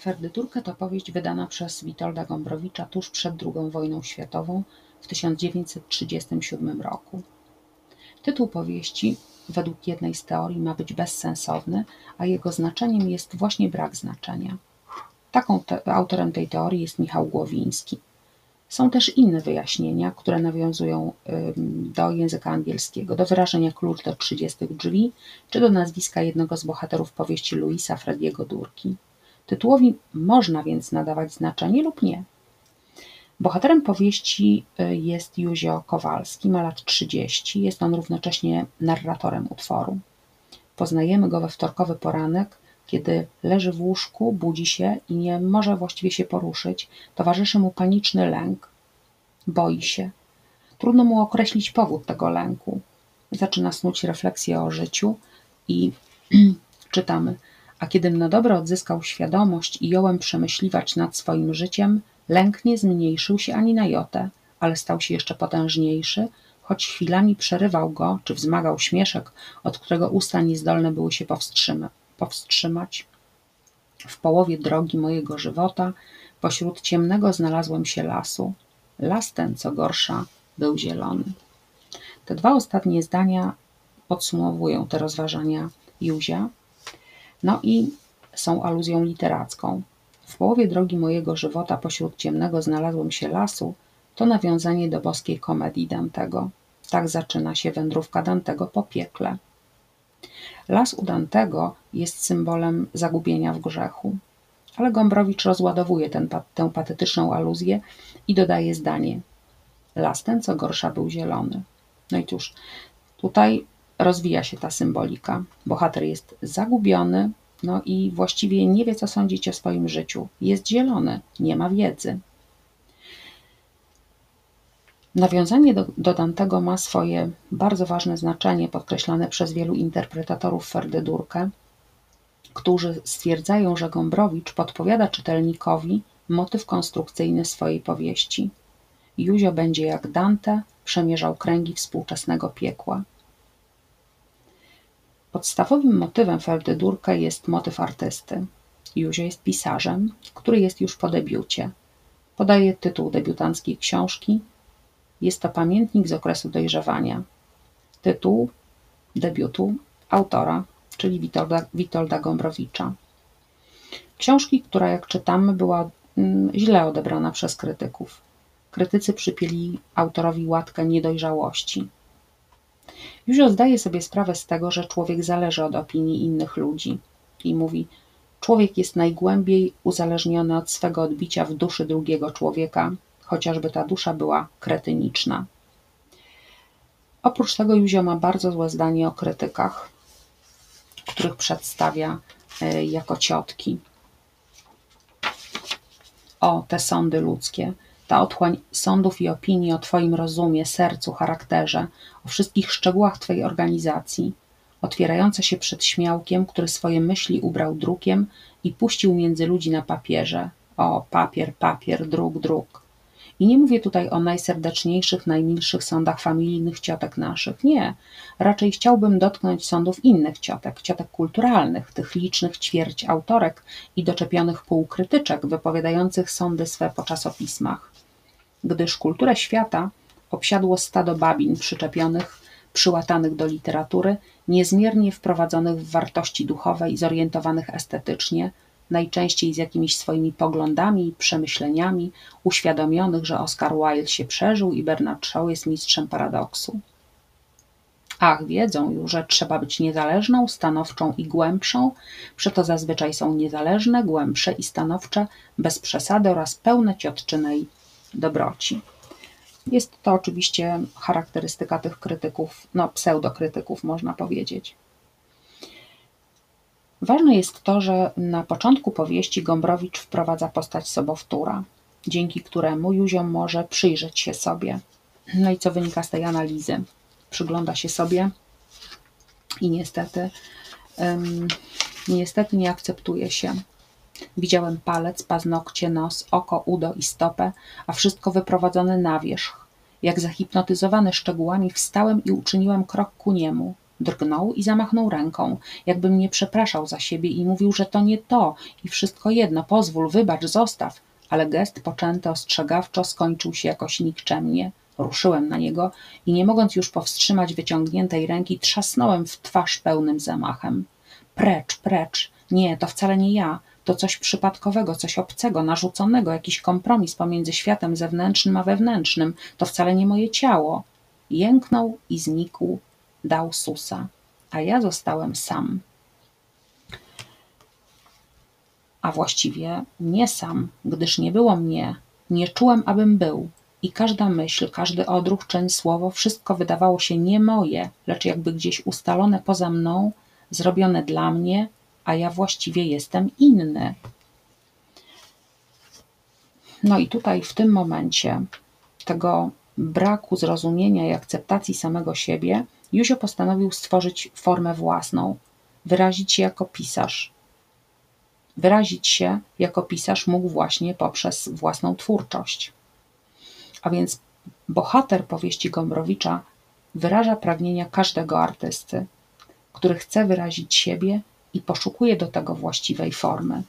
Ferdyturka to powieść wydana przez Witolda Gombrowicza tuż przed II wojną światową w 1937 roku. Tytuł powieści według jednej z teorii ma być bezsensowny, a jego znaczeniem jest właśnie brak znaczenia. Taką te autorem tej teorii jest Michał Głowiński. Są też inne wyjaśnienia, które nawiązują do języka angielskiego, do wyrażenia klucz do 30 drzwi, czy do nazwiska jednego z bohaterów powieści Louisa Frediego Durki. Tytułowi można więc nadawać znaczenie lub nie. Bohaterem powieści y, jest Józio Kowalski, ma lat 30, jest on równocześnie narratorem utworu. Poznajemy go we wtorkowy poranek, kiedy leży w łóżku, budzi się i nie może właściwie się poruszyć, towarzyszy mu paniczny lęk. Boi się. Trudno mu określić powód tego lęku. Zaczyna snuć refleksję o życiu i czytamy – a kiedym na dobre odzyskał świadomość i jąłem przemyśliwać nad swoim życiem, lęk nie zmniejszył się ani na jotę, ale stał się jeszcze potężniejszy, choć chwilami przerywał go, czy wzmagał śmieszek, od którego usta niezdolne były się powstrzyma powstrzymać. W połowie drogi mojego żywota, pośród ciemnego znalazłem się lasu. Las ten, co gorsza, był zielony. Te dwa ostatnie zdania podsumowują te rozważania Józia, no i są aluzją literacką. W połowie drogi mojego żywota pośród ciemnego znalazłem się lasu, to nawiązanie do boskiej komedii Dantego. Tak zaczyna się wędrówka Dantego po piekle. Las u Dantego jest symbolem zagubienia w grzechu. Ale Gombrowicz rozładowuje ten, tę patetyczną aluzję i dodaje zdanie. Las ten, co gorsza, był zielony. No i cóż, tutaj rozwija się ta symbolika. Bohater jest zagubiony, no i właściwie nie wie, co sądzić o swoim życiu. Jest zielony, nie ma wiedzy. Nawiązanie do, do Dantego ma swoje bardzo ważne znaczenie, podkreślane przez wielu interpretatorów Ferdydurkę, którzy stwierdzają, że Gombrowicz podpowiada czytelnikowi motyw konstrukcyjny swojej powieści. Józio będzie jak Dante przemierzał kręgi współczesnego piekła. Podstawowym motywem Ferdydurka jest motyw artysty. Józio jest pisarzem, który jest już po debiucie. Podaje tytuł debiutanckiej książki. Jest to pamiętnik z okresu dojrzewania. Tytuł debiutu autora, czyli Witolda, Witolda Gombrowicza. Książki, która jak czytamy była mm, źle odebrana przez krytyków. Krytycy przypieli autorowi łatkę niedojrzałości. Józio zdaje sobie sprawę z tego, że człowiek zależy od opinii innych ludzi i mówi: Człowiek jest najgłębiej uzależniony od swego odbicia w duszy drugiego człowieka, chociażby ta dusza była kretyniczna. Oprócz tego Józio ma bardzo złe zdanie o krytykach, których przedstawia e, jako ciotki. O, te sądy ludzkie ta otchłań sądów i opinii o Twoim rozumie, sercu, charakterze, o wszystkich szczegółach Twojej organizacji, otwierająca się przed śmiałkiem, który swoje myśli ubrał drukiem i puścił między ludzi na papierze. O, papier, papier, druk, druk. I nie mówię tutaj o najserdeczniejszych, najmilszych sądach familijnych ciotek naszych. Nie. Raczej chciałbym dotknąć sądów innych ciotek, ciotek kulturalnych, tych licznych ćwierć autorek i doczepionych półkrytyczek wypowiadających sądy swe po czasopismach gdyż kulturę świata obsiadło stado babin przyczepionych, przyłatanych do literatury, niezmiernie wprowadzonych w wartości duchowe i zorientowanych estetycznie, najczęściej z jakimiś swoimi poglądami i przemyśleniami, uświadomionych, że Oscar Wilde się przeżył i Bernard Shaw jest mistrzem paradoksu. Ach, wiedzą już, że trzeba być niezależną, stanowczą i głębszą, przeto zazwyczaj są niezależne, głębsze i stanowcze, bez przesady oraz pełne ciotczynej dobroci. Jest to oczywiście charakterystyka tych krytyków, no pseudokrytyków można powiedzieć. Ważne jest to, że na początku powieści Gombrowicz wprowadza postać sobowtóra, dzięki któremu Józio może przyjrzeć się sobie. No i co wynika z tej analizy? Przygląda się sobie i niestety, um, niestety nie akceptuje się. Widziałem palec, paznokcie, nos, oko, udo i stopę, a wszystko wyprowadzone na wierzch. Jak zahipnotyzowany szczegółami wstałem i uczyniłem krok ku niemu. Drgnął i zamachnął ręką, jakby mnie przepraszał za siebie i mówił, że to nie to i wszystko jedno, pozwól, wybacz, zostaw. Ale gest poczęty ostrzegawczo skończył się jakoś nikczemnie. Ruszyłem na niego i nie mogąc już powstrzymać wyciągniętej ręki, trzasnąłem w twarz pełnym zamachem. Precz, precz. Nie, to wcale nie ja. To coś przypadkowego, coś obcego, narzuconego, jakiś kompromis pomiędzy światem zewnętrznym a wewnętrznym. To wcale nie moje ciało. Jęknął i znikł, dał susa, a ja zostałem sam. A właściwie nie sam, gdyż nie było mnie, nie czułem, abym był. I każda myśl, każdy odruch, czeń, słowo, wszystko wydawało się nie moje, lecz jakby gdzieś ustalone poza mną, zrobione dla mnie, a ja właściwie jestem inny. No i tutaj w tym momencie tego braku zrozumienia i akceptacji samego siebie, Józio postanowił stworzyć formę własną, wyrazić się jako pisarz. Wyrazić się jako pisarz mógł właśnie poprzez własną twórczość. A więc bohater powieści Gombrowicza wyraża pragnienia każdego artysty, który chce wyrazić siebie i poszukuje do tego właściwej formy.